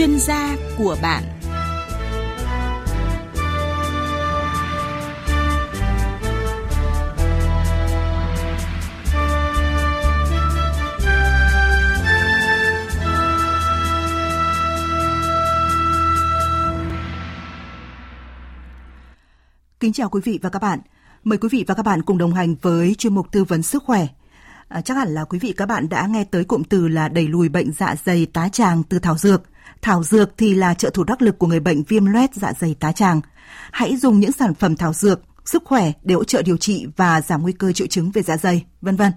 chuyên gia của bạn Kính chào quý vị và các bạn. Mời quý vị và các bạn cùng đồng hành với chuyên mục tư vấn sức khỏe. À, chắc hẳn là quý vị các bạn đã nghe tới cụm từ là đẩy lùi bệnh dạ dày tá tràng từ thảo dược. Thảo dược thì là trợ thủ đắc lực của người bệnh viêm loét dạ dày tá tràng. Hãy dùng những sản phẩm thảo dược sức khỏe để hỗ trợ điều trị và giảm nguy cơ triệu chứng về dạ dày, vân vân.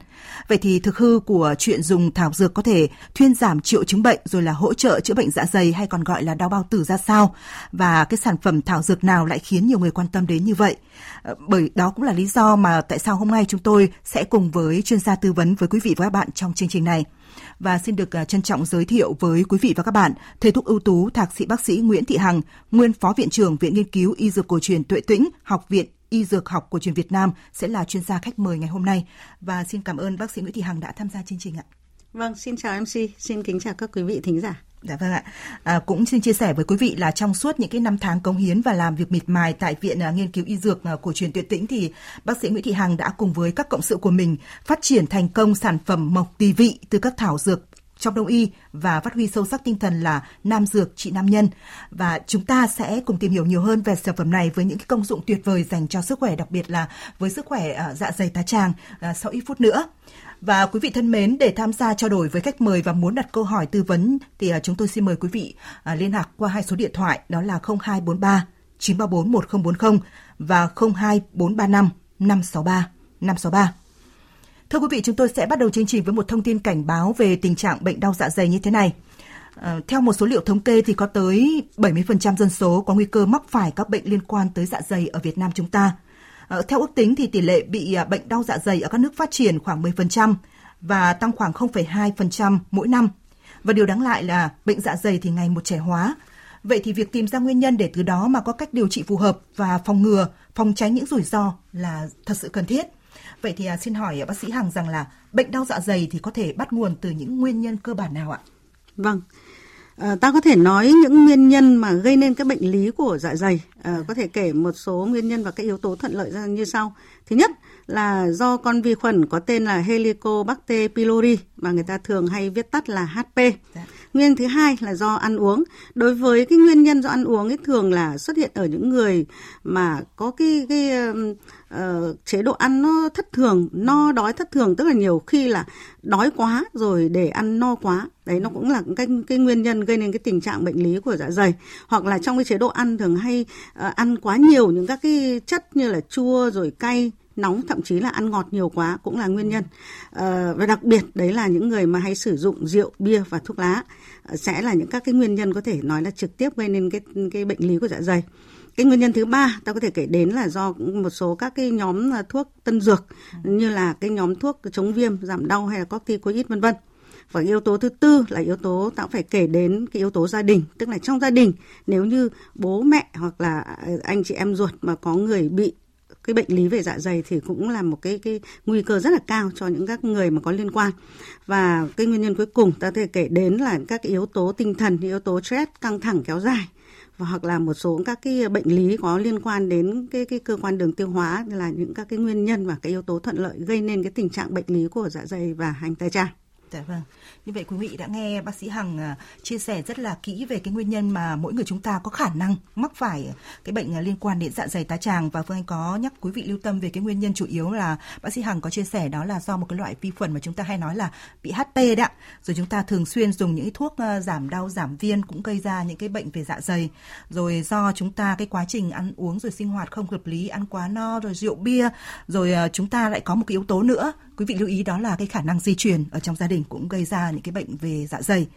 Vậy thì thực hư của chuyện dùng thảo dược có thể thuyên giảm triệu chứng bệnh rồi là hỗ trợ chữa bệnh dạ dày hay còn gọi là đau bao tử ra sao và cái sản phẩm thảo dược nào lại khiến nhiều người quan tâm đến như vậy. Ờ, bởi đó cũng là lý do mà tại sao hôm nay chúng tôi sẽ cùng với chuyên gia tư vấn với quý vị và các bạn trong chương trình này và xin được à, trân trọng giới thiệu với quý vị và các bạn thầy thuốc ưu tú thạc sĩ bác sĩ Nguyễn Thị Hằng, nguyên phó viện trưởng Viện Nghiên cứu Y Dược Cổ truyền Tuệ Tĩnh, Học viện Y Dược học của truyền Việt Nam sẽ là chuyên gia khách mời ngày hôm nay. Và xin cảm ơn bác sĩ Nguyễn Thị Hằng đã tham gia chương trình ạ. Vâng, xin chào MC, xin kính chào các quý vị thính giả. Dạ vâng ạ. À, cũng xin chia sẻ với quý vị là trong suốt những cái năm tháng cống hiến và làm việc miệt mài tại Viện uh, Nghiên cứu Y Dược uh, của truyền Tuyệt Tĩnh thì bác sĩ Nguyễn Thị Hằng đã cùng với các cộng sự của mình phát triển thành công sản phẩm mộc tỳ vị từ các thảo dược trong đông y và phát huy sâu sắc tinh thần là nam dược trị nam nhân. Và chúng ta sẽ cùng tìm hiểu nhiều hơn về sản phẩm này với những cái công dụng tuyệt vời dành cho sức khỏe, đặc biệt là với sức khỏe à, dạ dày tá tràng à, sau ít phút nữa. Và quý vị thân mến, để tham gia trao đổi với khách mời và muốn đặt câu hỏi tư vấn thì à, chúng tôi xin mời quý vị liên lạc qua hai số điện thoại đó là 0243 934 1040 và 02435 563 563. Thưa quý vị, chúng tôi sẽ bắt đầu chương trình với một thông tin cảnh báo về tình trạng bệnh đau dạ dày như thế này. À, theo một số liệu thống kê thì có tới 70% dân số có nguy cơ mắc phải các bệnh liên quan tới dạ dày ở Việt Nam chúng ta. À, theo ước tính thì tỷ lệ bị à, bệnh đau dạ dày ở các nước phát triển khoảng 10% và tăng khoảng 0,2% mỗi năm. Và điều đáng lại là bệnh dạ dày thì ngày một trẻ hóa. Vậy thì việc tìm ra nguyên nhân để từ đó mà có cách điều trị phù hợp và phòng ngừa, phòng tránh những rủi ro là thật sự cần thiết. Vậy thì à, xin hỏi à, bác sĩ Hằng rằng là bệnh đau dạ dày thì có thể bắt nguồn từ những nguyên nhân cơ bản nào ạ? Vâng. À, ta có thể nói những nguyên nhân mà gây nên các bệnh lý của dạ dày à, có thể kể một số nguyên nhân và các yếu tố thuận lợi ra như sau thứ nhất là do con vi khuẩn có tên là Helicobacter pylori mà người ta thường hay viết tắt là HP dạ. nguyên thứ hai là do ăn uống đối với cái nguyên nhân do ăn uống ấy thường là xuất hiện ở những người mà có cái cái uh, chế độ ăn nó thất thường no đói thất thường tức là nhiều khi là đói quá rồi để ăn no quá. Đấy nó cũng là cái cái nguyên nhân gây nên cái tình trạng bệnh lý của dạ dày. Hoặc là trong cái chế độ ăn thường hay uh, ăn quá nhiều những các cái chất như là chua rồi cay nóng thậm chí là ăn ngọt nhiều quá cũng là nguyên nhân. À, và đặc biệt đấy là những người mà hay sử dụng rượu bia và thuốc lá sẽ là những các cái nguyên nhân có thể nói là trực tiếp gây nên cái cái bệnh lý của dạ dày cái nguyên nhân thứ ba ta có thể kể đến là do một số các cái nhóm à, thuốc tân dược như là cái nhóm thuốc chống viêm, giảm đau hay là corticoid, vân vân. Và yếu tố thứ tư là yếu tố ta phải kể đến cái yếu tố gia đình. Tức là trong gia đình, nếu như bố mẹ hoặc là à, anh chị em ruột mà có người bị cái bệnh lý về dạ dày thì cũng là một cái cái nguy cơ rất là cao cho những các người mà có liên quan. Và cái nguyên nhân cuối cùng ta có thể kể đến là các yếu tố tinh thần, yếu tố stress căng thẳng kéo dài hoặc là một số các cái bệnh lý có liên quan đến cái cái cơ quan đường tiêu hóa là những các cái nguyên nhân và cái yếu tố thuận lợi gây nên cái tình trạng bệnh lý của dạ dày và hành tái tràng. Dạ vâng. Như vậy quý vị đã nghe bác sĩ Hằng à, chia sẻ rất là kỹ về cái nguyên nhân mà mỗi người chúng ta có khả năng mắc phải cái bệnh à, liên quan đến dạ dày tá tràng. Và Phương Anh có nhắc quý vị lưu tâm về cái nguyên nhân chủ yếu là bác sĩ Hằng có chia sẻ đó là do một cái loại vi khuẩn mà chúng ta hay nói là bị HT đấy Rồi chúng ta thường xuyên dùng những thuốc à, giảm đau giảm viên cũng gây ra những cái bệnh về dạ dày. Rồi do chúng ta cái quá trình ăn uống rồi sinh hoạt không hợp lý, ăn quá no rồi rượu bia, rồi chúng ta lại có một cái yếu tố nữa. Quý vị lưu ý đó là cái khả năng di truyền ở trong gia đình cũng gây ra những cái bệnh về dạ dày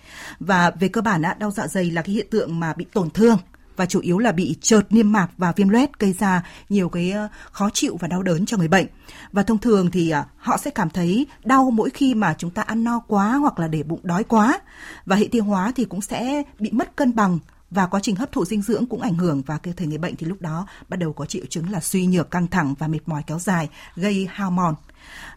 và về cơ bản đau dạ dày là cái hiện tượng mà bị tổn thương và chủ yếu là bị trợt niêm mạc và viêm loét gây ra nhiều cái ờ, khó chịu và đau đớn cho người bệnh. Và thông thường thì ờ, họ sẽ cảm thấy đau mỗi khi mà chúng ta ăn no quá hoặc là để bụng đói quá. Và hệ tiêu hóa thì cũng sẽ bị mất cân bằng và quá trình hấp thụ dinh dưỡng cũng ảnh hưởng và cơ thể người bệnh thì lúc đó bắt đầu có triệu chứng là suy nhược căng thẳng và mệt mỏi kéo dài gây hao mòn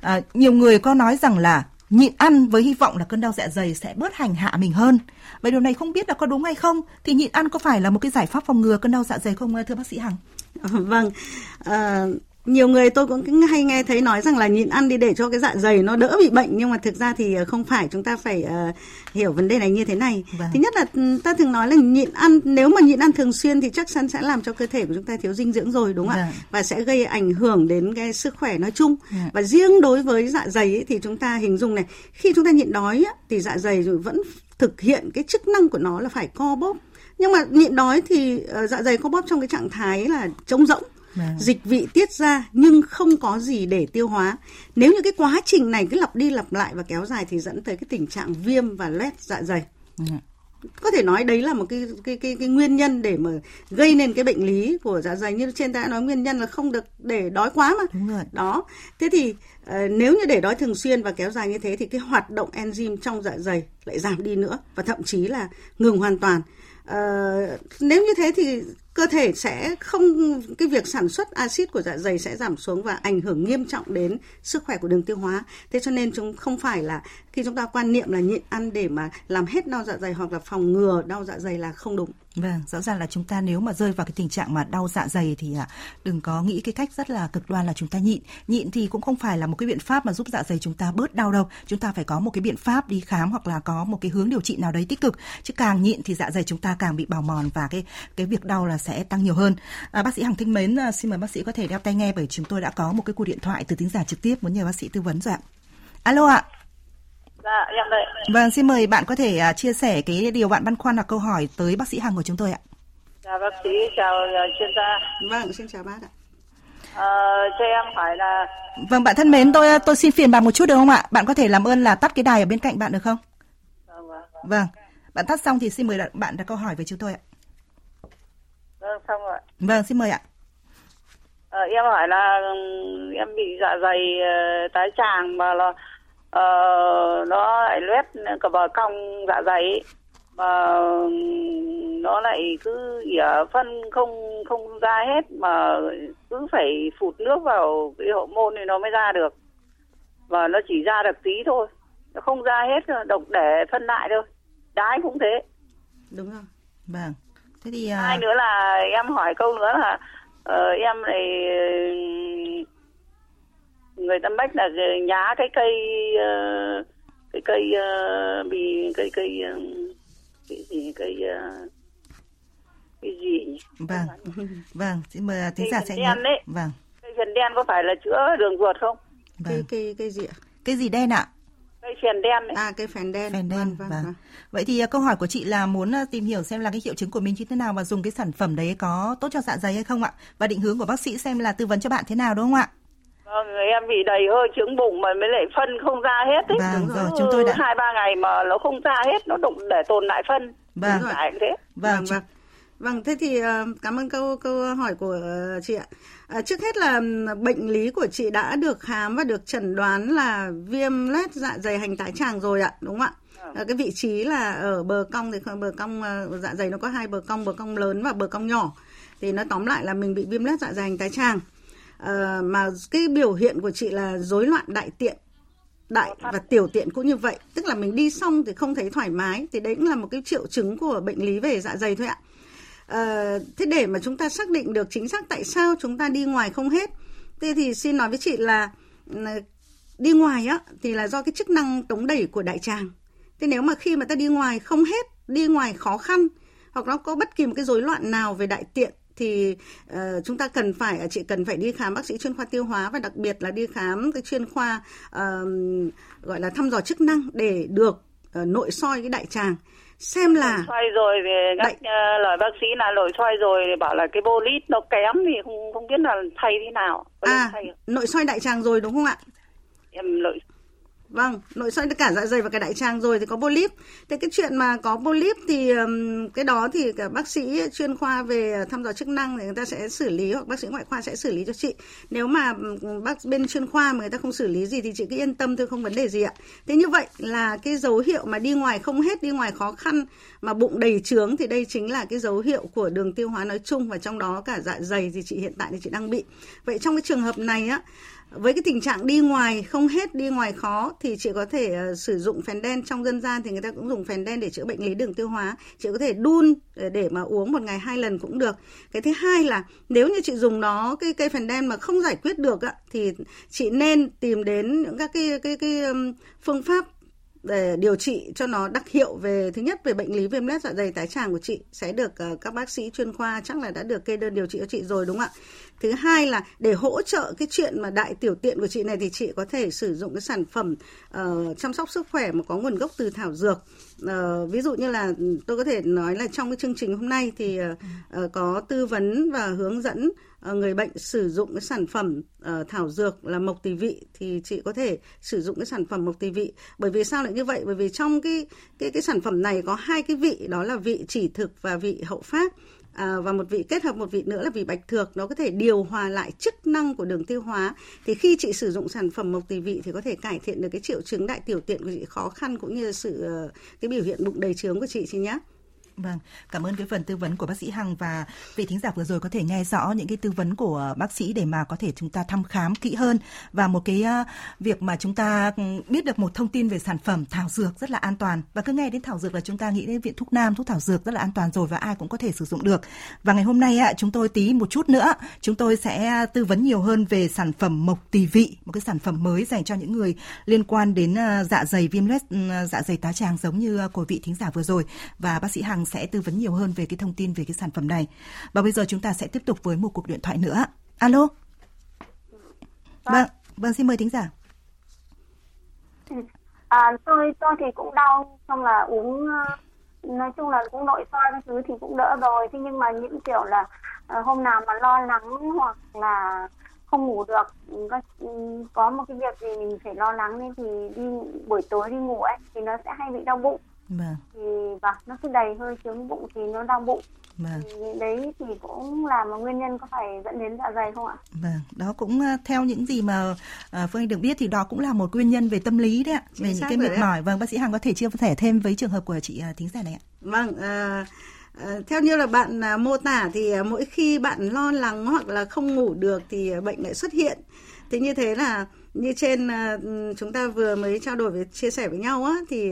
À, nhiều người có nói rằng là nhịn ăn với hy vọng là cơn đau dạ dày sẽ bớt hành hạ mình hơn. Vậy điều này không biết là có đúng hay không? Thì nhịn ăn có phải là một cái giải pháp phòng ngừa cơn đau dạ dày không thưa bác sĩ Hằng? Vâng, à, nhiều người tôi cũng hay nghe thấy nói rằng là nhịn ăn đi để cho cái dạ dày nó đỡ bị bệnh nhưng mà thực ra thì ờ, không phải chúng ta phải uh, hiểu vấn đề này như thế này vâng. thứ nhất là ừ, ta thường nói là nhịn ăn nếu mà nhịn ăn thường xuyên thì chắc chắn sẽ làm cho cơ thể của chúng ta thiếu dinh dưỡng rồi đúng không vâng. ạ và sẽ gây ảnh hưởng đến cái sức khỏe nói chung vâng. và riêng đối với dạ dày ấy, thì chúng ta hình dung này khi chúng ta nhịn đói á, thì dạ dày vẫn thực hiện cái chức năng của nó là phải co bóp nhưng mà nhịn đói thì uh, dạ dày co bóp trong cái trạng thái là trống rỗng Vâng. dịch vị tiết ra nhưng không có gì để tiêu hóa nếu như cái quá trình này cứ lặp đi lặp lại và kéo dài thì dẫn tới cái tình trạng viêm và loét dạ dày ừ. có thể nói đấy là một cái cái cái cái nguyên nhân để mà gây nên cái bệnh lý của dạ dày như trên ta đã nói nguyên nhân là không được để đói quá mà Đúng rồi. đó thế thì uh, nếu như để đói thường xuyên và kéo dài như thế thì cái hoạt động enzyme trong dạ dày lại giảm đi nữa và thậm chí là ngừng hoàn toàn uh, nếu như thế thì cơ thể sẽ không, cái việc sản xuất axit của dạ dày sẽ giảm xuống và ảnh hưởng nghiêm trọng đến sức khỏe của đường tiêu hóa. Thế cho nên chúng, không phải là khi chúng ta quan niệm là nhịn ăn để mà làm hết đau dạ dày hoặc là phòng ngừa đau dạ dày là không đúng. Vâng, rõ ràng là chúng ta nếu mà rơi vào cái tình trạng mà đau dạ dày thì à, đừng có nghĩ cái cách rất là cực đoan là chúng ta nhịn. Nhịn thì cũng không phải là một cái biện pháp mà giúp dạ dày chúng ta bớt đau đâu. Chúng ta phải có một cái biện pháp đi khám hoặc là có một cái hướng điều trị nào đấy tích cực. Chứ càng nhịn thì dạ dày chúng ta càng bị bào mòn và cái cái việc đau là sẽ tăng nhiều hơn. À, bác sĩ Hằng Thanh Mến, à, xin mời bác sĩ có thể đeo tai nghe bởi chúng tôi đã có một cái cuộc điện thoại từ tính giả trực tiếp muốn nhờ bác sĩ tư vấn rồi ạ. Alo ạ. Dạ, em đây. Vâng, xin mời bạn có thể uh, chia sẻ cái điều bạn băn khoăn hoặc câu hỏi tới bác sĩ Hằng của chúng tôi ạ. Dạ, bác sĩ chào uh, chuyên gia. Vâng, xin chào bác ạ. Ờ, cho em hỏi là Vâng, bạn thân mến, tôi tôi xin phiền bạn một chút được không ạ? Bạn có thể làm ơn là tắt cái đài ở bên cạnh bạn được không? Vâng, vâng. Vâng. Bạn tắt xong thì xin mời bạn đặt câu hỏi với chúng tôi ạ. Vâng, xong rồi. Vâng, xin mời ạ. Ờ, em hỏi là em bị dạ dày uh, tái tràng mà là uh, nó lại loét cả bờ cong dạ dày mà nó lại cứ ỉa phân không không ra hết mà cứ phải phụt nước vào cái hậu môn thì nó mới ra được. Và nó chỉ ra được tí thôi. Nó không ra hết độc để phân lại thôi. Đái cũng thế. Đúng rồi. Vâng. Thế thì uh... hai nữa là em hỏi câu nữa là uh, em này người ta bách là nhá cái cây uh, cái cây uh, bị cây cây uh, cái gì cây uh, cái gì vâng vâng xin mời thính giả sẽ nhớ đấy. vâng cây phần đen có phải là chữa đường ruột không vâng. cây cây cây gì ạ cái gì đen ạ cây phèn đen đấy. À cây phèn đen. Phèn đen. Vâng, vâng, vâng. vâng. Vậy thì câu hỏi của chị là muốn tìm hiểu xem là cái triệu chứng của mình như thế nào và dùng cái sản phẩm đấy có tốt cho dạ dày hay không ạ? Và định hướng của bác sĩ xem là tư vấn cho bạn thế nào đúng không ạ? Vâng, em bị đầy hơi trứng bụng mà mới lại phân không ra hết ấy. Vâng, rồi, rồi, chúng tôi đã hai ba ngày mà nó không ra hết, nó đụng để tồn lại phân. Vâng, rồi. thế. Vâng, vâng. vâng. Vâng, thế thì cảm ơn câu câu hỏi của chị ạ. À, trước hết là bệnh lý của chị đã được khám và được chẩn đoán là viêm loét dạ dày hành tái tràng rồi ạ, đúng không ạ? À, cái vị trí là ở bờ cong thì bờ cong dạ dày nó có hai bờ cong, bờ cong lớn và bờ cong nhỏ. Thì nó tóm lại là mình bị viêm loét dạ dày hành tái tràng. À, mà cái biểu hiện của chị là rối loạn đại tiện đại và tiểu tiện cũng như vậy. Tức là mình đi xong thì không thấy thoải mái. Thì đấy cũng là một cái triệu chứng của bệnh lý về dạ dày thôi ạ. À, thế để mà chúng ta xác định được chính xác tại sao chúng ta đi ngoài không hết thế thì xin nói với chị là ừ, đi ngoài á thì là do cái chức năng tống đẩy của đại tràng. Thế nếu mà khi mà ta đi ngoài không hết đi ngoài khó khăn hoặc nó có bất kỳ một cái rối loạn nào về đại tiện thì uh, chúng ta cần phải chị cần phải đi khám bác sĩ chuyên khoa tiêu hóa và đặc biệt là đi khám cái chuyên khoa uh, gọi là thăm dò chức năng để được uh, nội soi cái đại tràng. Xem là xoay rồi thì các uh, lời bác sĩ là nội xoay rồi thì bảo là cái polyp nó kém thì không không biết là thay thế nào. À nội soi đại tràng rồi đúng không ạ? Em nội Vâng, nội soi cả dạ dày và cả đại tràng rồi thì có polyp. Thế cái chuyện mà có polyp thì cái đó thì cả bác sĩ chuyên khoa về thăm dò chức năng thì người ta sẽ xử lý hoặc bác sĩ ngoại khoa sẽ xử lý cho chị. Nếu mà bác bên chuyên khoa mà người ta không xử lý gì thì chị cứ yên tâm thôi không vấn đề gì ạ. Thế như vậy là cái dấu hiệu mà đi ngoài không hết, đi ngoài khó khăn mà bụng đầy trướng thì đây chính là cái dấu hiệu của đường tiêu hóa nói chung và trong đó cả dạ dày thì chị hiện tại thì chị đang bị. Vậy trong cái trường hợp này á với cái tình trạng đi ngoài không hết đi ngoài khó thì chị có thể uh, sử dụng phèn đen trong dân gian thì người ta cũng dùng phèn đen để chữa bệnh lý đường tiêu hóa. Chị có thể đun để, để mà uống một ngày hai lần cũng được. Cái thứ hai là nếu như chị dùng nó cái cây phèn đen mà không giải quyết được á, thì chị nên tìm đến những các cái cái cái um, phương pháp để điều trị cho nó đặc hiệu về thứ nhất về bệnh lý viêm lết dạ dày tái tràng của chị. Sẽ được uh, các bác sĩ chuyên khoa chắc là đã được kê đơn điều trị cho chị rồi đúng không ạ? Thứ hai là để hỗ trợ cái chuyện mà đại tiểu tiện của chị này thì chị có thể sử dụng cái sản phẩm uh, chăm sóc sức khỏe mà có nguồn gốc từ thảo dược. Uh, ví dụ như là tôi có thể nói là trong cái chương trình hôm nay thì uh, có tư vấn và hướng dẫn uh, người bệnh sử dụng cái sản phẩm uh, thảo dược là mộc tỳ vị thì chị có thể sử dụng cái sản phẩm mộc tỳ vị. Bởi vì sao lại như vậy? Bởi vì trong cái cái cái sản phẩm này có hai cái vị đó là vị chỉ thực và vị hậu phát à, và một vị kết hợp một vị nữa là vị bạch thược nó có thể điều hòa lại chức năng của đường tiêu hóa. Thì khi chị sử dụng sản phẩm mộc tỳ vị thì có thể cải thiện được cái triệu chứng đại tiểu tiện của chị khó khăn cũng như là sự ờ, cái biểu hiện bụng đầy trướng của chị chị nhé. Vâng, cảm ơn cái phần tư vấn của bác sĩ Hằng và vị thính giả vừa rồi có thể nghe rõ những cái tư vấn của bác sĩ để mà có thể chúng ta thăm khám kỹ hơn. Và một cái ờ, việc mà chúng ta ừ, biết được một thông tin về sản phẩm thảo dược rất là an toàn. Và cứ nghe đến thảo dược là chúng ta nghĩ đến viện thuốc nam thuốc thảo dược rất là an toàn rồi và ai cũng có thể sử dụng được. Và ngày hôm nay ạ, chúng tôi tí một chút nữa chúng tôi sẽ ờ, tư vấn nhiều hơn về sản phẩm mộc tỳ vị, một cái sản phẩm mới dành cho những người liên quan đến ờ, dạ dày viêm loét ừ, dạ dày tá tràng giống như của vị thính giả vừa rồi. Và bác sĩ Hằng sẽ tư vấn nhiều hơn về cái thông tin về cái sản phẩm này. Và bây giờ chúng ta sẽ tiếp tục với một cuộc điện thoại nữa. Alo. Vâng, vâng xin mời thính giả. À, tôi tôi thì cũng đau xong là uống nói chung là cũng nội soi các thứ thì cũng đỡ rồi thế nhưng mà những kiểu là uh, hôm nào mà lo lắng hoặc là không ngủ được có, có một cái việc gì mình phải lo lắng nên thì đi buổi tối đi ngủ ấy thì nó sẽ hay bị đau bụng Vâng. thì và nó cứ đầy hơi trướng bụng thì nó đau bụng Vâng. thì đấy thì cũng là một nguyên nhân có phải dẫn đến dạ dày không ạ? Vâng, đó cũng uh, theo những gì mà uh, Phương Anh được biết thì đó cũng là một nguyên nhân về tâm lý đấy ạ, Chính về những cái mệt mỏi. Vâng, bác sĩ Hằng có thể chia sẻ thêm với trường hợp của chị uh, thính giả này ạ. Vâng, à, theo như là bạn mô tả thì mỗi khi bạn lo lắng hoặc là không ngủ được thì bệnh lại xuất hiện. Thế như thế là như trên chúng ta vừa mới trao đổi với chia sẻ với nhau á thì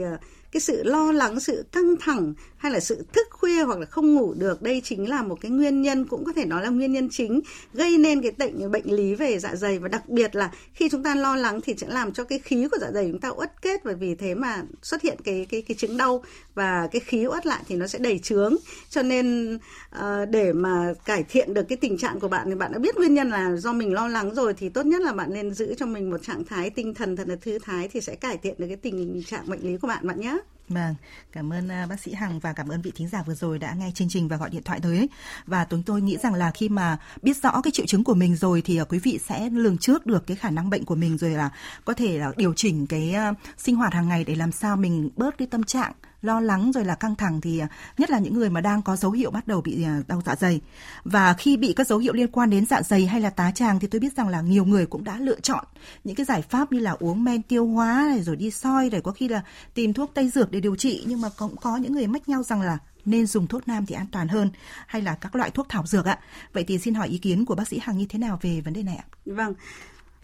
cái sự lo lắng, sự căng thẳng hay là sự thức khuya hoặc là không ngủ được đây chính là một cái nguyên nhân cũng có thể nói là nguyên nhân chính gây nên cái bệnh bệnh lý về dạ dày và đặc biệt là khi chúng ta lo lắng thì sẽ làm cho cái khí của dạ dày chúng ta uất kết và vì thế mà xuất hiện cái cái cái chứng đau và cái khí uất lại thì nó sẽ đầy trướng cho nên uh, để mà cải thiện được cái tình trạng của bạn thì bạn đã biết nguyên nhân là do mình lo lắng rồi thì tốt nhất là bạn nên giữ cho mình một trạng thái tinh thần thật là thư thái thì sẽ cải thiện được cái tình trạng bệnh lý của bạn bạn nhé. Vâng, cảm ơn à, bác sĩ Hằng và cảm ơn vị thính giả vừa rồi đã nghe chương trình và gọi điện thoại tới. Và chúng tôi nghĩ rằng là khi mà biết rõ cái triệu chứng của mình rồi thì à, quý vị sẽ lường trước được cái khả năng bệnh của mình rồi là có thể là điều chỉnh cái à, sinh hoạt hàng ngày để làm sao mình bớt cái tâm trạng lo lắng rồi là căng thẳng thì à, nhất là những người mà đang có dấu hiệu bắt đầu bị à, đau dạ dày. Và khi bị các dấu hiệu liên quan đến dạ dày hay là tá tràng thì tôi biết rằng là nhiều người cũng đã lựa chọn những cái giải pháp như là uống men tiêu hóa này, rồi đi soi, rồi có khi là tìm thuốc tây dược để điều trị nhưng mà cũng có những người mách nhau rằng là nên dùng thuốc nam thì an toàn hơn, hay là các loại thuốc thảo dược ạ. Vậy thì xin hỏi ý kiến của bác sĩ Hằng như thế nào về vấn đề này ạ? Vâng.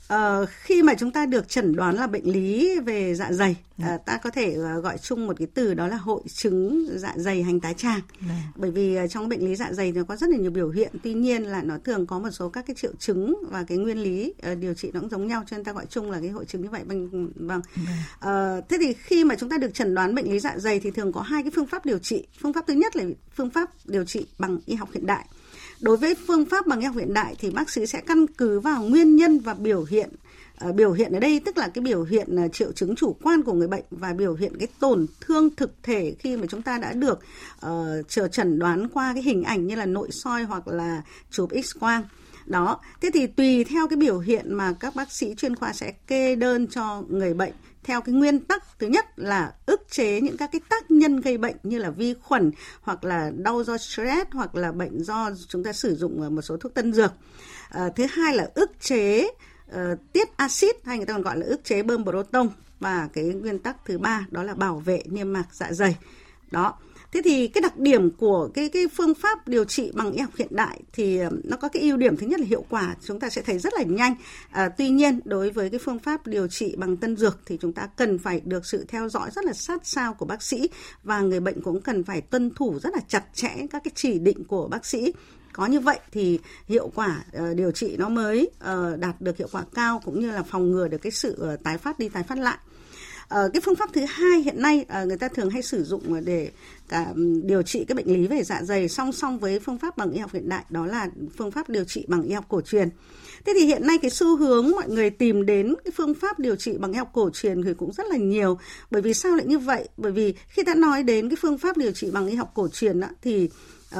Ờ, khi mà chúng ta được chẩn đoán là bệnh lý về dạ dày, Ừ. ta có thể à, gọi chung một cái từ đó là hội chứng dạ dày hành tá tràng. Vâng. Bởi vì à, trong bệnh lý dạ dày nó có rất là nhiều biểu hiện, tuy nhiên là nó thường có một số các cái triệu chứng và cái nguyên lý à, điều trị nó cũng giống nhau, cho nên ta gọi chung là cái hội chứng như vậy. Vâng, vâng. Ờ, thế thì khi mà chúng ta được chẩn đoán bệnh lý dạ dày thì thường có hai cái phương pháp điều trị. Phương pháp thứ nhất là phương pháp điều trị bằng y học hiện đại. Đối với phương pháp bằng y học hiện đại thì bác sĩ sẽ căn cứ vào nguyên nhân và biểu hiện ờ, biểu hiện ở đây tức là cái biểu hiện ờ, triệu chứng chủ quan của người bệnh và biểu hiện cái tổn thương thực thể khi mà chúng ta đã được uh, chờ chẩn đoán qua cái hình ảnh như là nội soi hoặc là chụp x quang đó thế thì tùy theo cái biểu hiện mà các bác sĩ chuyên khoa sẽ kê đơn cho người bệnh theo cái nguyên tắc thứ nhất là ức chế những các cái tác nhân gây bệnh như là vi khuẩn hoặc là đau do stress hoặc là bệnh do chúng ta sử dụng một số thuốc tân dược. À, thứ hai là ức chế uh, tiết axit hay người ta còn gọi là ức chế bơm proton. Và cái nguyên tắc thứ ba đó là bảo vệ niêm mạc dạ dày. Đó. Thế thì cái đặc điểm của cái cái phương pháp điều trị bằng y học hiện đại thì ờ, nó có cái ưu điểm thứ nhất là hiệu quả chúng ta sẽ thấy rất là nhanh. À, tuy nhiên đối với cái phương pháp điều trị bằng tân dược thì chúng ta cần phải được sự theo dõi rất là sát sao của bác sĩ và người bệnh cũng cần phải tuân thủ rất là chặt chẽ các cái chỉ định của bác sĩ có như vậy thì hiệu quả uh, điều trị nó mới uh, đạt được hiệu quả cao cũng như là phòng ngừa được cái sự uh, tái phát đi tái phát lại Ờ, cái phương pháp thứ hai hiện nay ờ, người ta thường hay sử dụng để cả điều trị các bệnh lý về dạ dày song song với phương pháp bằng y học hiện đại đó là phương pháp điều trị bằng y học cổ truyền. Thế thì hiện nay cái xu hướng mọi người tìm đến cái phương pháp điều trị bằng y học cổ truyền thì cũng rất là nhiều. Bởi vì sao lại như vậy? Bởi vì khi đã nói đến cái phương pháp điều trị bằng y học cổ truyền đó, thì uh,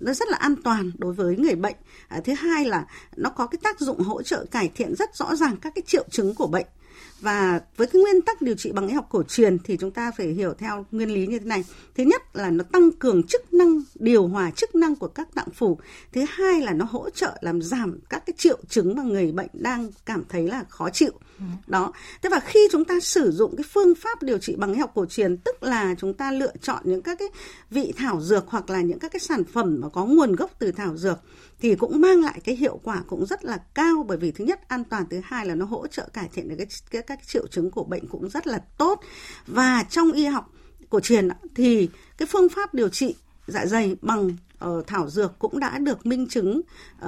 nó rất là an toàn đối với người bệnh. Uh, thứ hai là nó có cái tác dụng hỗ trợ cải thiện rất rõ ràng các cái triệu chứng của bệnh và với cái nguyên tắc điều trị bằng y học cổ truyền thì chúng ta phải hiểu theo nguyên lý như thế này. Thứ nhất là nó tăng cường chức năng điều hòa chức năng của các tạng phủ. Thứ hai là nó hỗ trợ làm giảm các cái triệu chứng mà người bệnh đang cảm thấy là khó chịu. Ừ. đó. Thế và khi chúng ta sử dụng cái phương pháp điều trị bằng y học cổ truyền tức là chúng ta lựa chọn những các cái vị thảo dược hoặc là những các cái sản phẩm mà có nguồn gốc từ thảo dược thì cũng mang lại cái hiệu quả cũng rất là cao bởi vì thứ nhất an toàn thứ hai là nó hỗ trợ cải thiện được cái, cái các triệu chứng của bệnh cũng rất là tốt và trong y học cổ truyền thì cái phương pháp điều trị dạ dày bằng uh, thảo dược cũng đã được minh chứng uh,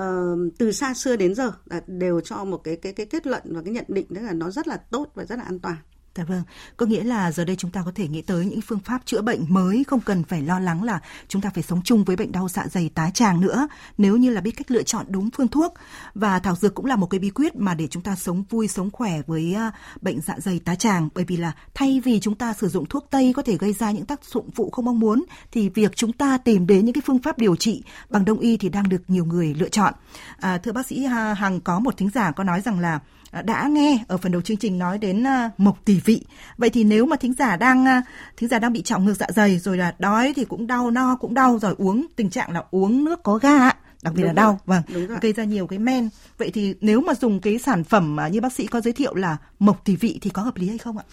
từ xa xưa đến giờ là đều cho một cái cái cái kết luận và cái nhận định đó là nó rất là tốt và rất là an toàn. Dạ vâng, có nghĩa là giờ đây chúng ta có thể nghĩ tới những phương pháp chữa bệnh mới không cần phải lo lắng là chúng ta phải sống chung với bệnh đau dạ dày tá tràng nữa nếu như là biết cách lựa chọn đúng phương thuốc và thảo dược cũng là một cái bí quyết mà để chúng ta sống vui sống khỏe với à, bệnh dạ dày tá tràng bởi vì là thay vì chúng ta sử dụng thuốc tây có thể gây ra những tác dụng phụ không mong muốn thì việc chúng ta tìm đến những cái phương pháp điều trị bằng đông y thì đang được nhiều người lựa chọn. À, thưa bác sĩ Hằng có một thính giả có nói rằng là đã nghe ở phần đầu chương trình nói đến uh, mộc tỷ vị. Vậy thì nếu mà thính giả đang uh, thính giả đang bị trọng ngược dạ dày rồi là đói thì cũng đau no cũng đau rồi uống tình trạng là uống nước có ga đặc biệt đúng là đau vâng gây ra nhiều cái men. Vậy thì nếu mà dùng cái sản phẩm mà như bác sĩ có giới thiệu là mộc tỷ vị thì có hợp lý hay không ạ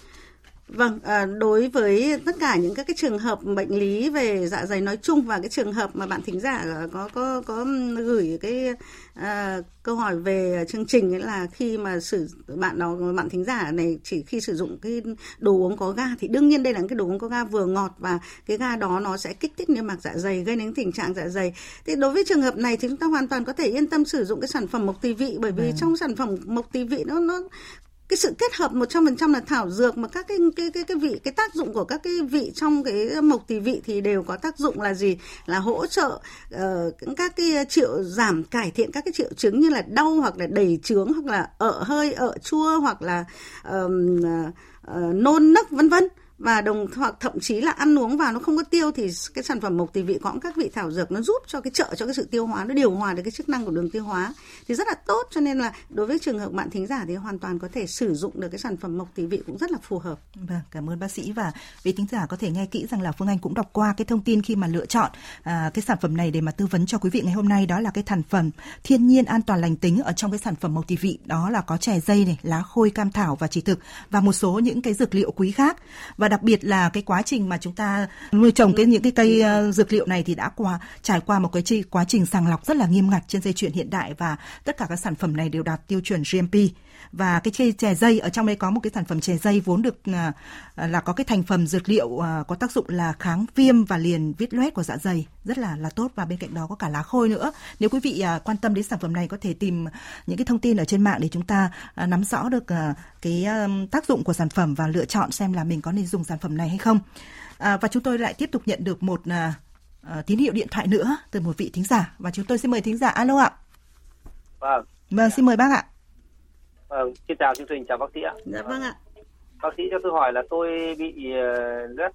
Vâng, à, đối với tất cả những các cái trường hợp bệnh lý về dạ dày nói chung và cái trường hợp mà bạn thính giả có có có gửi cái à, câu hỏi về chương trình ấy là khi mà sử bạn đó bạn thính giả này chỉ khi sử dụng cái đồ uống có ga thì đương nhiên đây là cái đồ uống có ga vừa ngọt và cái ga đó nó sẽ kích thích niêm mạc dạ dày gây đến tình trạng dạ dày. Thì đối với trường hợp này thì chúng ta hoàn toàn có thể yên tâm sử dụng cái sản phẩm mộc tỳ vị bởi vì ừ. trong sản phẩm mộc tỳ vị nó nó cái sự kết hợp 100% là thảo dược mà các cái cái cái cái vị cái tác dụng của các cái vị trong cái mộc tỳ vị thì đều có tác dụng là gì? Là hỗ trợ uh, các cái triệu giảm cải thiện các cái triệu chứng như là đau hoặc là đầy trướng hoặc là ợ hơi ợ chua hoặc là um, uh, nôn nấc vân vân và đồng hoặc thậm chí là ăn uống vào nó không có tiêu thì cái sản phẩm mộc tỳ vị có các vị thảo dược nó giúp cho cái trợ cho cái sự tiêu hóa nó điều hòa được cái chức năng của đường tiêu hóa thì rất là tốt. Cho nên là đối với trường hợp bạn thính giả thì hoàn toàn có thể sử dụng được cái sản phẩm mộc tỳ vị cũng rất là phù hợp. Vâng, cảm ơn bác sĩ. Và vị thính giả có thể nghe kỹ rằng là Phương Anh cũng đọc qua cái thông tin khi mà lựa chọn à, cái sản phẩm này để mà tư vấn cho quý vị ngày hôm nay. Đó là cái thành phần thiên nhiên an toàn lành tính ở trong cái sản phẩm mộc tỳ vị. Đó là có chè dây này, lá khôi cam thảo và chỉ thực và một số những cái dược liệu quý khác. Và và đặc biệt là cái quá trình mà chúng ta nuôi trồng cái những cái cây ờ, dược liệu này thì đã qua trải qua một cái chi, quá trình sàng lọc rất là nghiêm ngặt trên dây chuyền hiện đại và tất cả các sản phẩm này đều đạt tiêu chuẩn GMP và cái chè dây ở trong đây có một cái sản phẩm chè dây vốn được uh, là có cái thành phần dược liệu uh, có tác dụng là kháng viêm và liền vết loét của dạ dày. Rất là là tốt. Và bên cạnh đó có cả lá khôi nữa. Nếu quý vị uh, quan tâm đến sản phẩm này có thể tìm những cái thông tin ở trên mạng để chúng ta uh, nắm rõ được cái tác dụng của sản phẩm và lựa chọn xem là mình có nên dùng sản phẩm này hay không. À, và chúng tôi lại tiếp tục nhận được một uh, tín hiệu điện thoại nữa từ một vị thính giả. Và chúng tôi xin mời thính giả. Alo ạ. Vâng. Vâng xin mời bác ạ vâng xin chào chương trình chào bác sĩ ạ. Dạ vâng ạ. Bác sĩ cho tôi hỏi là tôi bị uh, loét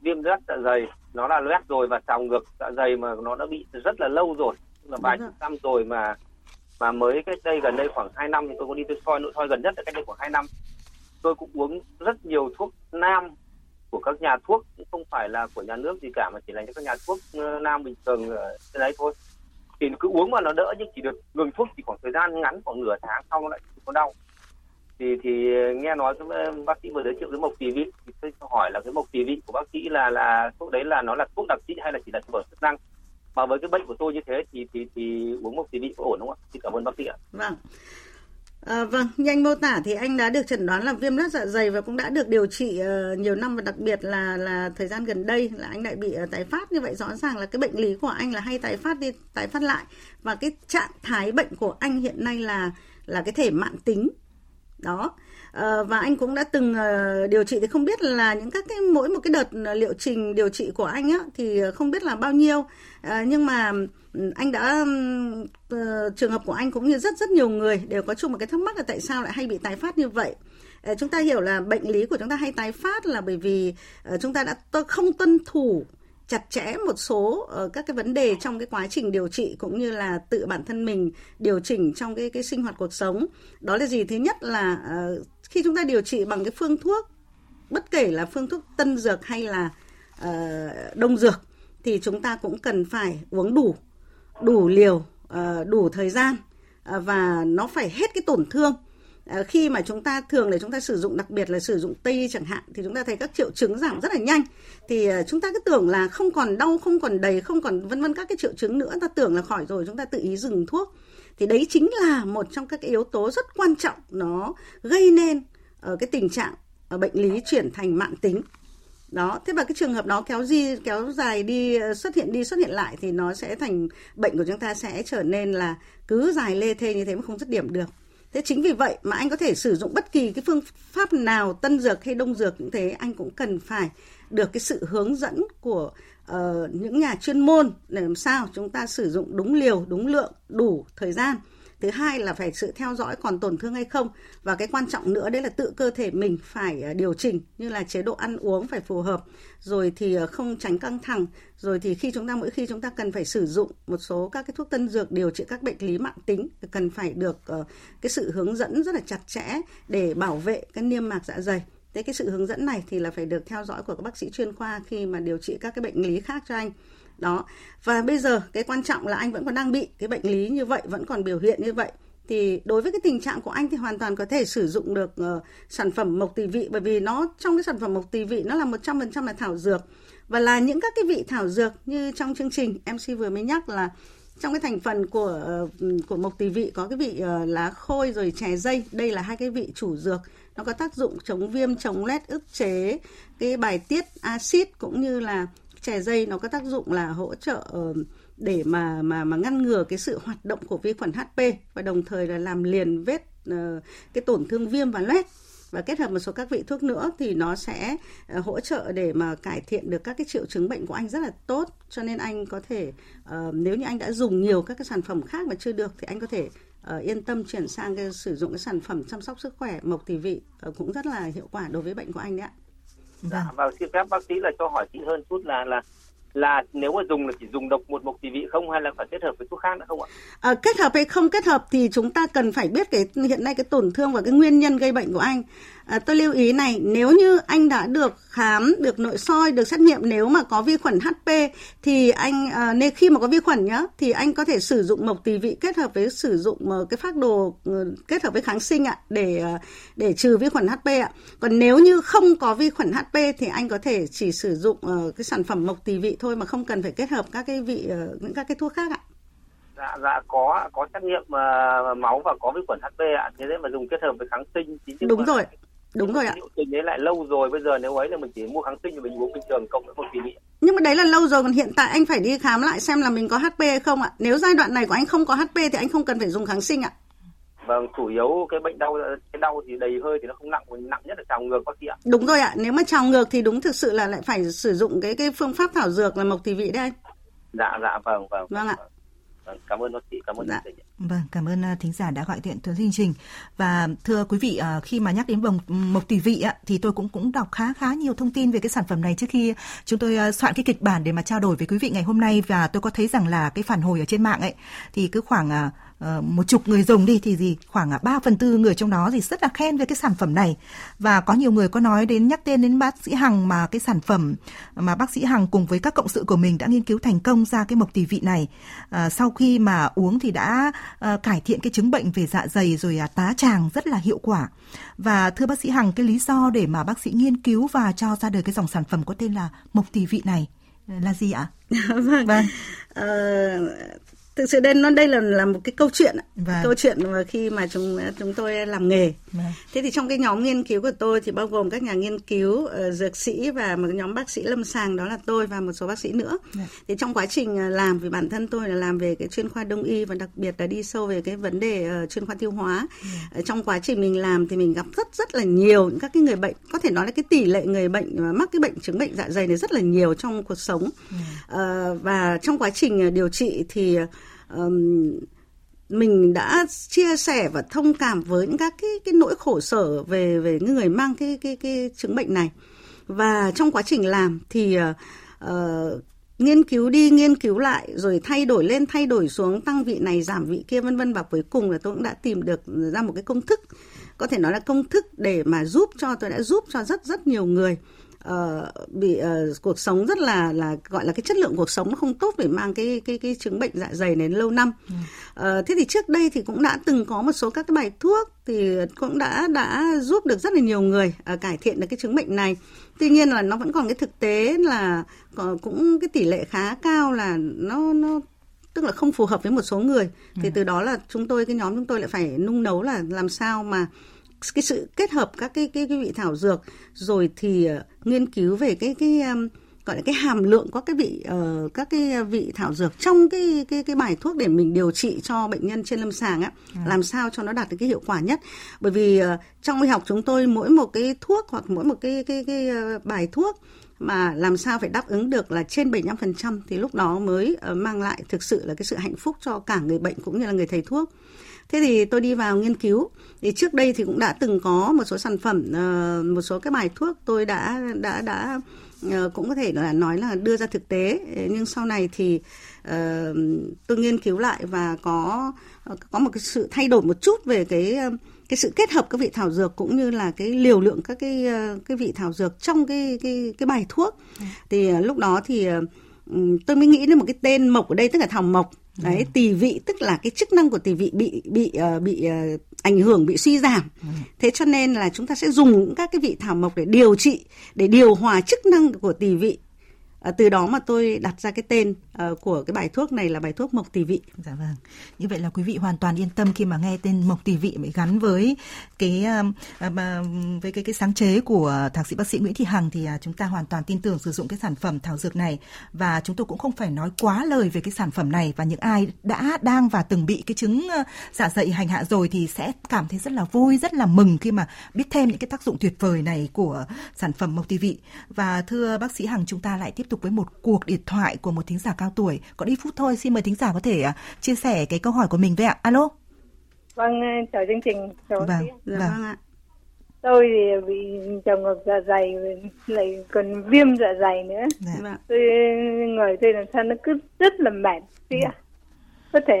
viêm loét dạ dày. Nó là loét rồi và trào ngược dạ dày mà nó đã bị rất là lâu rồi. Là vài chục năm rồi mà mà mới cách đây gần đây khoảng 2 năm thì tôi có đi tôi soi nội soi gần nhất là cách đây khoảng 2 năm. Tôi cũng uống rất nhiều thuốc nam của các nhà thuốc không phải là của nhà nước gì cả mà chỉ là những các nhà thuốc ờ, nam bình thường ở trên đấy thôi thì cứ uống mà nó đỡ nhưng chỉ được ngừng thuốc chỉ khoảng thời gian ngắn, khoảng nửa tháng sau nó lại có đau thì thì nghe nói cái ờ, bác sĩ vừa giới thiệu cái mộc tỳ vị thì tôi hỏi là cái mộc tỳ vị của bác sĩ là là thuốc đấy là nó là thuốc đặc trị hay là chỉ là thực phẩm chức năng mà với cái bệnh của tôi như thế thì thì thì uống mộc tỳ vị có ổn không ạ? Xin cảm ơn bác sĩ ạ. Vâng. À, vâng, như anh mô tả thì anh đã được chẩn đoán là viêm lết dạ dày và cũng đã được điều trị uh, nhiều năm và đặc biệt là là thời gian gần đây là anh lại bị uh, tái phát. Như vậy rõ ràng là cái bệnh lý của anh là hay tái phát đi tái phát lại. Và cái trạng thái bệnh của anh hiện nay là là cái thể mạn tính. Đó à, và anh cũng đã từng uh, điều trị thì không biết là những các cái mỗi một cái đợt ờ, liệu trình điều trị của anh á thì không biết là bao nhiêu. À, nhưng mà ừ, anh đã uh, trường hợp của anh cũng như rất rất nhiều người đều có chung một cái thắc mắc là tại sao lại hay bị tái phát như vậy. Chúng ta hiểu là bệnh lý của chúng ta hay tái phát là bởi vì uh, chúng ta đã không tuân thủ chặt chẽ một số uh, các cái vấn đề trong cái quá trình điều trị cũng như là tự bản thân mình điều chỉnh trong cái cái sinh hoạt cuộc sống. Đó là gì? Thứ nhất là uh, khi chúng ta điều trị bằng cái phương thuốc bất kể là phương thuốc tân dược hay là uh, đông dược thì chúng ta cũng cần phải uống đủ đủ liều uh, đủ thời gian uh, và nó phải hết cái tổn thương. Uh, khi mà chúng ta thường để chúng ta sử dụng đặc biệt là sử dụng tây chẳng hạn thì chúng ta thấy các triệu chứng giảm rất là nhanh. Thì chúng ta cứ tưởng là không còn đau không còn đầy không còn vân vân các cái triệu chứng nữa ta tưởng là khỏi rồi chúng ta tự ý dừng thuốc thì đấy chính là một trong các cái yếu tố rất quan trọng nó gây nên ở cái tình trạng ở bệnh lý chuyển thành mạng tính. Đó, thế và cái trường hợp đó kéo di, kéo dài đi ờ, xuất hiện đi, xuất hiện lại thì nó sẽ thành bệnh của chúng ta sẽ trở nên là cứ dài lê thê như thế mà không dứt điểm được. Thế chính vì vậy mà anh có thể sử dụng bất kỳ cái phương pháp nào, tân dược hay đông dược cũng thế, anh cũng cần phải được cái sự hướng dẫn của uh, những nhà chuyên môn để làm sao chúng ta sử dụng đúng liều đúng lượng đủ thời gian. Thứ hai là phải sự theo dõi còn tổn thương hay không. Và cái quan trọng nữa đấy là tự cơ thể mình phải ờ, điều chỉnh như là chế độ ăn uống phải phù hợp. Rồi thì ờ, không tránh căng thẳng. Rồi thì khi chúng ta mỗi khi chúng ta cần phải sử dụng một số các cái thuốc tân dược điều trị các bệnh lý mạng tính cần phải được cái sự hướng dẫn rất là chặt chẽ để bảo vệ cái niêm mạc dạ dày thế cái sự hướng dẫn này thì là phải được theo dõi của các bác sĩ chuyên khoa khi mà điều trị các cái bệnh lý khác cho anh. Đó. Và bây giờ cái quan trọng là anh vẫn còn đang bị cái bệnh lý như vậy vẫn còn biểu hiện như vậy. Thì đối với cái tình trạng của anh thì hoàn toàn có thể sử dụng được uh, sản phẩm mộc tỳ vị bởi vì nó trong cái sản phẩm mộc tỳ vị nó là 100% là thảo dược. Và là những các cái vị thảo dược như trong chương trình MC vừa mới nhắc là trong cái thành phần của uh, của mộc tỳ vị có cái vị uh, lá khôi rồi chè dây đây là hai cái vị chủ dược nó có tác dụng chống viêm chống lét, ức chế. Cái bài tiết axit cũng như là chè dây nó có tác dụng là hỗ trợ ờ, để mà mà mà ngăn ngừa cái sự hoạt động của vi khuẩn HP và đồng thời là làm liền vết ờ, cái tổn thương viêm và loét và kết hợp một số các vị thuốc nữa thì nó sẽ uh, hỗ trợ để mà cải thiện được các cái triệu chứng bệnh của anh rất là tốt cho nên anh có thể uh, nếu như anh đã dùng nhiều các cái sản phẩm khác mà chưa được thì anh có thể uh, yên tâm chuyển sang cái sử dụng cái sản phẩm chăm sóc sức khỏe mộc tỷ vị uh, cũng rất là hiệu quả đối với bệnh của anh đấy ạ. Dạ, và xin phép bác sĩ là cho hỏi kỹ hơn chút là là là nếu mà dùng là chỉ dùng độc một mục tỷ vị không hay là phải kết hợp với thuốc khác nữa không ạ? À, kết hợp hay không kết hợp thì chúng ta cần phải biết cái hiện nay cái tổn thương và cái nguyên nhân gây bệnh của anh. À, tôi lưu ý này, nếu như anh đã được khám, được nội soi, được xét nghiệm nếu mà có vi khuẩn HP thì anh à, nên khi mà có vi khuẩn nhá thì anh có thể sử dụng mộc tỳ vị kết hợp với sử dụng uh, cái phác đồ uh, kết hợp với kháng sinh ạ để uh, để trừ vi khuẩn HP ạ. Còn nếu như không có vi khuẩn HP thì anh có thể chỉ sử dụng uh, cái sản phẩm mộc tỳ vị thôi mà không cần phải kết hợp các cái vị những các cái thuốc khác ạ. Dạ dạ có có xét nghiệm uh, máu và có vi khuẩn HP ạ. Thế nên mà dùng kết hợp với kháng sinh thì đúng rồi. Đúng rồi ạ trình đấy lại lâu rồi bây giờ nếu ấy là mình chỉ mua kháng sinh thì mình uống bình thường cộng với một kỳ bị nhưng mà đấy là lâu rồi còn hiện tại anh phải đi khám lại xem là mình có HP hay không ạ nếu giai đoạn này của anh không có HP thì anh không cần phải dùng kháng sinh ạ Vâng, chủ yếu cái bệnh đau cái đau thì đầy hơi thì nó không nặng, nặng nhất là trào ngược bác sĩ ạ. Đúng rồi ạ, nếu mà trào ngược thì đúng thực sự là lại phải sử dụng cái cái phương pháp thảo dược là mộc tỳ vị đây. Dạ dạ vâng vâng. Vâng ạ. Vâng, cảm ơn bác sĩ, cảm ơn dạ. Vâng, cảm ơn à, thính giả đã gọi điện tới chương trình. Và thưa quý vị, à, khi mà nhắc đến bồng mộc tùy vị thì tôi cũng cũng đọc khá khá nhiều thông tin về cái sản phẩm này trước khi chúng tôi à, soạn cái kịch bản để mà trao đổi với quý vị ngày hôm nay và tôi có thấy rằng là cái phản hồi ở trên mạng ấy thì cứ khoảng Ờ, một chục người dùng đi thì gì khoảng 3 phần tư người trong đó thì rất là khen về cái sản phẩm này và có nhiều người có nói đến nhắc tên đến bác sĩ Hằng mà cái sản phẩm mà bác sĩ Hằng cùng với các cộng sự của mình đã nghiên cứu thành công ra cái mộc tỳ vị này à, sau khi mà uống thì đã uh, cải thiện cái chứng bệnh về dạ dày rồi uh, tá tràng rất là hiệu quả. Và thưa bác sĩ Hằng, cái lý do để mà bác sĩ nghiên cứu và cho ra đời cái dòng sản phẩm có tên là mộc tỷ vị này là gì ạ? vâng. vâng. Uh, thực sự đây nó đây là là một cái câu chuyện vâng. câu chuyện mà khi mà chúng chúng tôi làm nghề vâng. thế thì trong cái nhóm nghiên cứu của tôi thì bao gồm các nhà nghiên cứu uh, dược sĩ và một nhóm bác sĩ lâm sàng đó là tôi và một số bác sĩ nữa vâng. thì trong quá trình ờ, làm vì bản thân tôi là làm về cái chuyên khoa đông y và đặc biệt là đi sâu về cái vấn đề uh, chuyên khoa tiêu hóa vâng. trong quá trình mình làm thì mình gặp rất rất là nhiều những các cái người bệnh có thể nói là cái tỷ lệ người bệnh mà mắc cái bệnh chứng bệnh dạ dày này rất là nhiều trong cuộc sống uh, và trong quá trình điều trị thì um, mình đã chia sẻ và thông cảm với những các cái cái nỗi khổ sở về về những người mang cái cái cái chứng bệnh này. Và trong quá trình làm thì uh, nghiên cứu đi nghiên cứu lại rồi thay đổi lên thay đổi xuống tăng vị này giảm vị kia vân vân. Và cuối cùng là tôi cũng đã tìm được ra một cái công thức. Có thể nói là công thức để mà giúp cho tôi đã giúp cho rất rất nhiều người uh, bị uh, cuộc sống rất là là gọi là cái chất lượng cuộc sống nó không tốt để mang cái cái cái chứng bệnh dạ dày đến lâu năm. Ừ. Uh, thế thì trước đây thì cũng đã từng có một số các cái bài thuốc thì cũng đã đã giúp được rất là nhiều người uh, cải thiện được cái chứng bệnh này. Tuy nhiên là nó vẫn còn cái thực tế là cũng cái tỷ lệ khá cao là nó nó tức là không phù hợp với một số người. Ừ. Thì từ đó là chúng tôi cái nhóm chúng tôi lại phải nung nấu là làm sao mà cái sự kết hợp các cái cái, cái vị thảo dược rồi thì uh, nghiên cứu về cái cái um, gọi là cái hàm lượng có cái vị uh, các cái vị thảo dược trong cái cái cái bài thuốc để mình điều trị cho bệnh nhân trên lâm sàng á à. làm sao cho nó đạt được cái hiệu quả nhất bởi vì uh, trong y học chúng tôi mỗi một cái thuốc hoặc mỗi một cái cái cái uh, bài thuốc mà làm sao phải đáp ứng được là trên 75% thì lúc đó mới mang lại thực sự là cái sự hạnh phúc cho cả người bệnh cũng như là người thầy thuốc. Thế thì tôi đi vào nghiên cứu. Thì trước đây thì cũng đã từng có một số sản phẩm, uh, một số cái bài thuốc tôi đã đã đã uh, cũng có thể là nói là đưa ra thực tế. Nhưng sau này thì uh, tôi nghiên cứu lại và có có một cái sự thay đổi một chút về cái cái sự kết hợp các vị thảo dược cũng như là cái liều lượng các cái cái vị thảo dược trong cái cái cái bài thuốc. Ừ. Thì lúc đó thì tôi mới nghĩ đến một cái tên mộc ở đây tức là thảo mộc đấy tỳ vị tức là cái chức năng của tỳ vị bị bị uh, bị uh, ảnh hưởng bị suy giảm ừ. thế cho nên là chúng ta sẽ dùng các cái vị thảo mộc để điều trị để điều hòa chức năng của tỳ vị À, từ đó mà tôi đặt ra cái tên uh, của cái bài thuốc này là bài thuốc mộc tỳ vị. Dạ vâng. Như vậy là quý vị hoàn toàn yên tâm khi mà nghe tên mộc tỳ vị mới gắn với cái uh, với cái cái sáng chế của thạc sĩ bác sĩ Nguyễn Thị Hằng thì uh, chúng ta hoàn toàn tin tưởng sử dụng cái sản phẩm thảo dược này và chúng tôi cũng không phải nói quá lời về cái sản phẩm này và những ai đã đang và từng bị cái chứng ờ, dạ dày hành hạ rồi thì sẽ cảm thấy rất là vui, rất là mừng khi mà biết thêm những cái tác dụng tuyệt vời này của sản phẩm mộc tỳ vị. Và thưa bác sĩ Hằng chúng ta lại tiếp tục tục với một cuộc điện thoại của một thính giả cao tuổi. Có ít phút thôi, xin mời thính giả có thể uh, chia sẻ cái câu hỏi của mình với ạ. Alo. Vâng, chào chương trình. Chào vâng, vâng. vâng ạ. Tôi thì bị trào ngược dạ dày lại còn viêm dạ dày nữa. Dạ. Vâng. Tôi người tôi làm sao nó cứ rất là mệt. Chị ạ. Có thể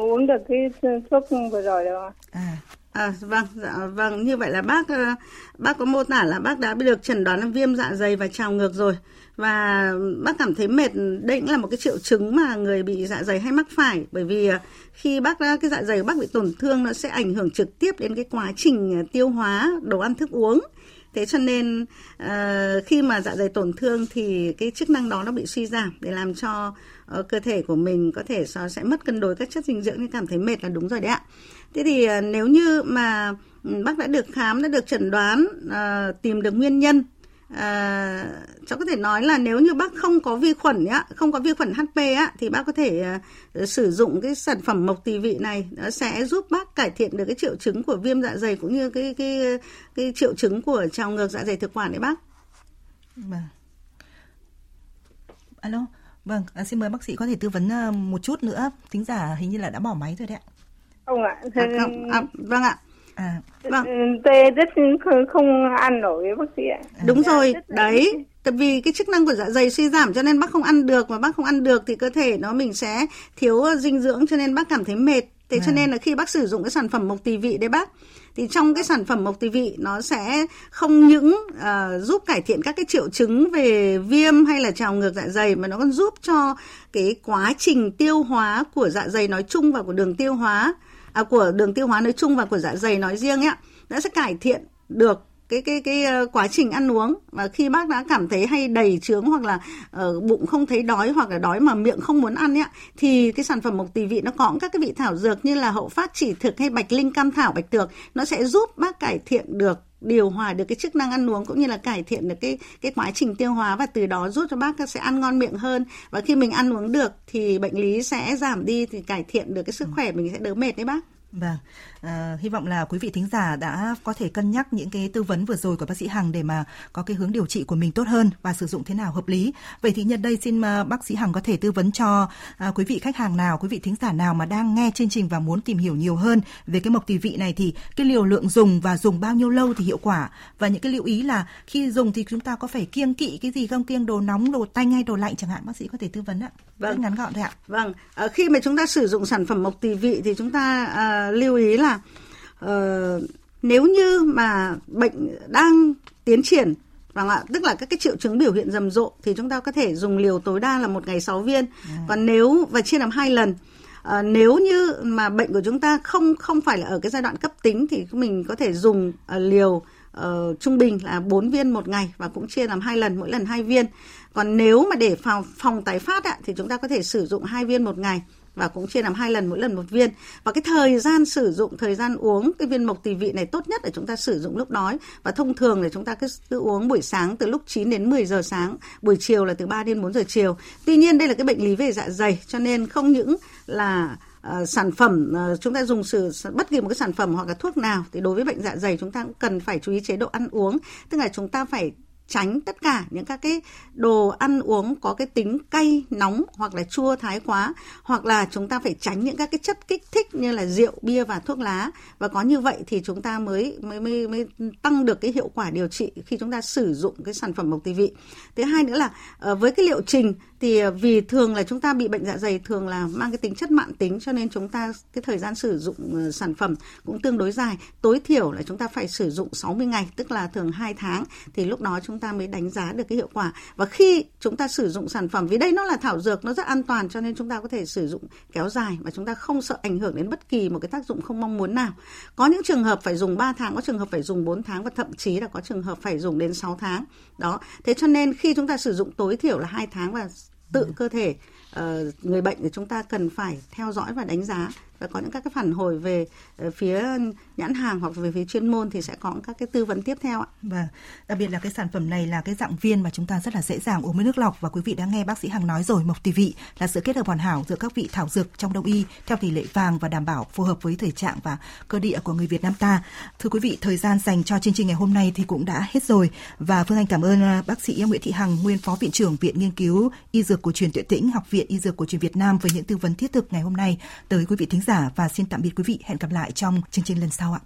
uống được cái thuốc vừa rồi đâu À, À, vâng, dạ, vâng, như vậy là bác ờ, bác có mô tả là bác đã được chẩn đoán viêm dạ dày và trào ngược rồi và bác cảm thấy mệt đây cũng là một cái triệu chứng mà người bị dạ dày hay mắc phải. Bởi vì à, khi bác cái dạ dày của bác bị tổn thương nó sẽ ảnh hưởng trực tiếp đến cái quá trình à, tiêu hóa đồ ăn thức uống. Thế cho nên uh, khi mà dạ dày tổn thương thì cái chức năng đó nó bị suy giảm để làm cho uh, cơ thể của mình có thể sẽ mất cân đối các chất dinh dưỡng nên cảm thấy mệt là đúng rồi đấy ạ. Thế thì uh, nếu như mà ừ, bác đã được khám đã được chẩn đoán uh, tìm được nguyên nhân à, cháu có thể nói là nếu như bác không có vi khuẩn nhá, không có vi khuẩn HP á thì bác có thể uh, sử dụng cái sản phẩm mộc tỳ vị này nó sẽ giúp bác cải thiện được cái triệu chứng của viêm dạ dày cũng như cái cái cái triệu chứng của trào ngược dạ dày thực quản đấy bác. Vâng. Alo. Vâng, à, xin mời bác sĩ có thể tư vấn uh, một chút nữa. Tính giả hình như là đã bỏ máy rồi đấy ạ. Không ạ. À, không, à, vâng ạ. À, vâng. Tôi rất không, không ăn nổi bác sĩ ạ. À. Đúng rồi, đấy. Tại vì cái chức năng của dạ dày suy giảm cho nên bác không ăn được mà bác không ăn được thì cơ thể nó mình sẽ thiếu dinh dưỡng cho nên bác cảm thấy mệt Thế cho nên là khi bác sử dụng cái sản phẩm mộc tỳ vị đấy bác thì trong cái sản phẩm mộc tỳ vị nó sẽ không những uh, giúp cải thiện các cái triệu chứng về viêm hay là trào ngược dạ dày mà nó còn giúp cho cái quá trình tiêu hóa của dạ dày nói chung và của đường tiêu hóa à, của đường tiêu hóa nói chung và của dạ dày nói riêng ấy đã sẽ cải thiện được cái cái cái ờ, quá trình ăn uống. Và khi bác đã cảm thấy hay đầy trướng hoặc là uh, bụng không thấy đói hoặc là đói mà miệng không muốn ăn ấy thì cái sản phẩm mộc tỳ vị nó có các cái vị thảo dược như là hậu phát chỉ thực hay bạch linh cam thảo bạch tược nó sẽ giúp bác cải thiện được điều hòa được cái chức năng ăn uống cũng như là cải thiện được cái cái quá trình tiêu hóa và từ đó giúp cho bác sẽ ăn ngon miệng hơn và khi mình ăn uống được thì bệnh lý sẽ giảm đi, thì cải thiện được cái sức khỏe, mình sẽ đỡ mệt đấy bác. Vâng, à, hy vọng là quý vị thính giả đã có thể cân nhắc những cái tư vấn vừa rồi của bác sĩ Hằng để mà có cái hướng điều trị của mình tốt hơn và sử dụng thế nào hợp lý. Vậy thì nhân đây xin à, bác sĩ Hằng có thể tư vấn cho à, quý vị khách hàng nào, quý vị thính giả nào mà đang nghe chương trình và muốn tìm hiểu nhiều hơn về cái mộc tỳ vị này thì cái liều lượng dùng và dùng bao nhiêu lâu thì hiệu quả và những cái lưu ý là khi dùng thì chúng ta có phải kiêng kỵ cái gì không kiêng đồ nóng, đồ tanh hay đồ lạnh chẳng hạn bác sĩ có thể tư vấn ạ. Vâng. Rất ngắn gọn thôi ạ. Vâng, à, khi mà chúng ta sử dụng sản phẩm mộc tỳ vị thì chúng ta à, lưu ý là uh, nếu như mà bệnh đang tiến triển vâng ạ, tức là các cái triệu chứng biểu hiện rầm rộ thì chúng ta có thể dùng liều tối đa là một ngày 6 viên. À. Còn nếu và chia làm hai lần. À, nếu như mà bệnh của chúng ta không không phải là ở cái giai đoạn cấp tính thì mình có thể dùng uh, liều uh, trung bình là 4 viên một ngày và cũng chia làm hai lần mỗi lần hai viên. Còn nếu mà để phòng phòng tái phát ạ, thì chúng ta có thể sử dụng hai viên một ngày và cũng chia làm hai lần mỗi lần một viên. Và cái thời gian sử dụng thời gian uống cái viên mộc tỳ vị này tốt nhất là chúng ta sử dụng lúc đói. Và thông thường là chúng ta cứ, cứ uống buổi sáng từ lúc 9 đến 10 giờ sáng buổi chiều là từ 3 đến 4 giờ chiều. Tuy nhiên đây là cái bệnh lý về dạ dày cho nên không những là Uh, sản phẩm uh, chúng ta dùng sử bất kỳ một cái sản phẩm hoặc là thuốc nào thì đối với bệnh dạ dày chúng ta cũng cần phải chú ý chế độ ăn uống. Tức là chúng ta phải tránh tất cả những các cái đồ ăn uống có cái tính cay nóng hoặc là chua thái quá hoặc là chúng ta phải tránh những các cái chất kích thích như là rượu bia và thuốc lá. Và có như vậy thì chúng ta mới mới mới, mới tăng được cái hiệu quả điều trị khi chúng ta sử dụng cái sản phẩm mộc tỳ vị thứ hai nữa là ờ, với cái liệu trình thì ờ, vì thường là chúng ta bị bệnh dạ dày thường là mang cái tính chất mạng tính, cho nên chúng ta cái thời gian sử dụng ờ, sản phẩm cũng tương đối dài. Tối thiểu là chúng ta phải sử dụng 60 ngày, tức là thường 2 tháng, thì lúc đó chúng ta mới đánh giá được cái hiệu quả. Và khi chúng ta sử dụng sản phẩm, vì đây nó là thảo dược, nó rất an toàn, cho nên chúng ta có thể sử dụng kéo dài và chúng ta không sợ ảnh hưởng đến bất kỳ một cái tác dụng không mong muốn nào. Có những trường hợp phải dùng 3 tháng, có trường hợp phải dùng 4 tháng và thậm chí là có trường hợp phải dùng đến 6 tháng. Đó. Thế cho nên khi chúng ta sử dụng tối thiểu là hai tháng và tự cơ thể. Ờ, người bệnh thì chúng ta cần phải theo dõi và đánh giá và có những các cái phản hồi về ờ, phía nhãn hàng hoặc về phía chuyên môn thì sẽ có các cái tư vấn tiếp theo ạ. Và đặc biệt là cái sản phẩm này là cái dạng viên mà chúng ta rất là dễ dàng uống với nước lọc và quý vị đã nghe bác sĩ Hằng nói rồi mộc tỳ vị là sự kết hợp hoàn hảo giữa các vị thảo dược trong đông y theo tỷ lệ vàng và đảm bảo phù hợp với thể trạng và cơ địa của người Việt Nam ta. Thưa quý vị, thời gian dành cho chương trình ngày hôm nay thì cũng đã hết rồi và Phương Anh cảm ơn ờ, bác sĩ Nguyễn Thị Hằng, nguyên phó viện trưởng Viện Nghiên cứu Y dược cổ truyền Tuệ Tĩnh, Học viện Y dược cổ truyền Việt Nam với những tư vấn thiết thực ngày hôm nay tới quý vị thính giả và xin tạm biệt quý vị. Hẹn gặp lại trong chương trình lần sau ạ.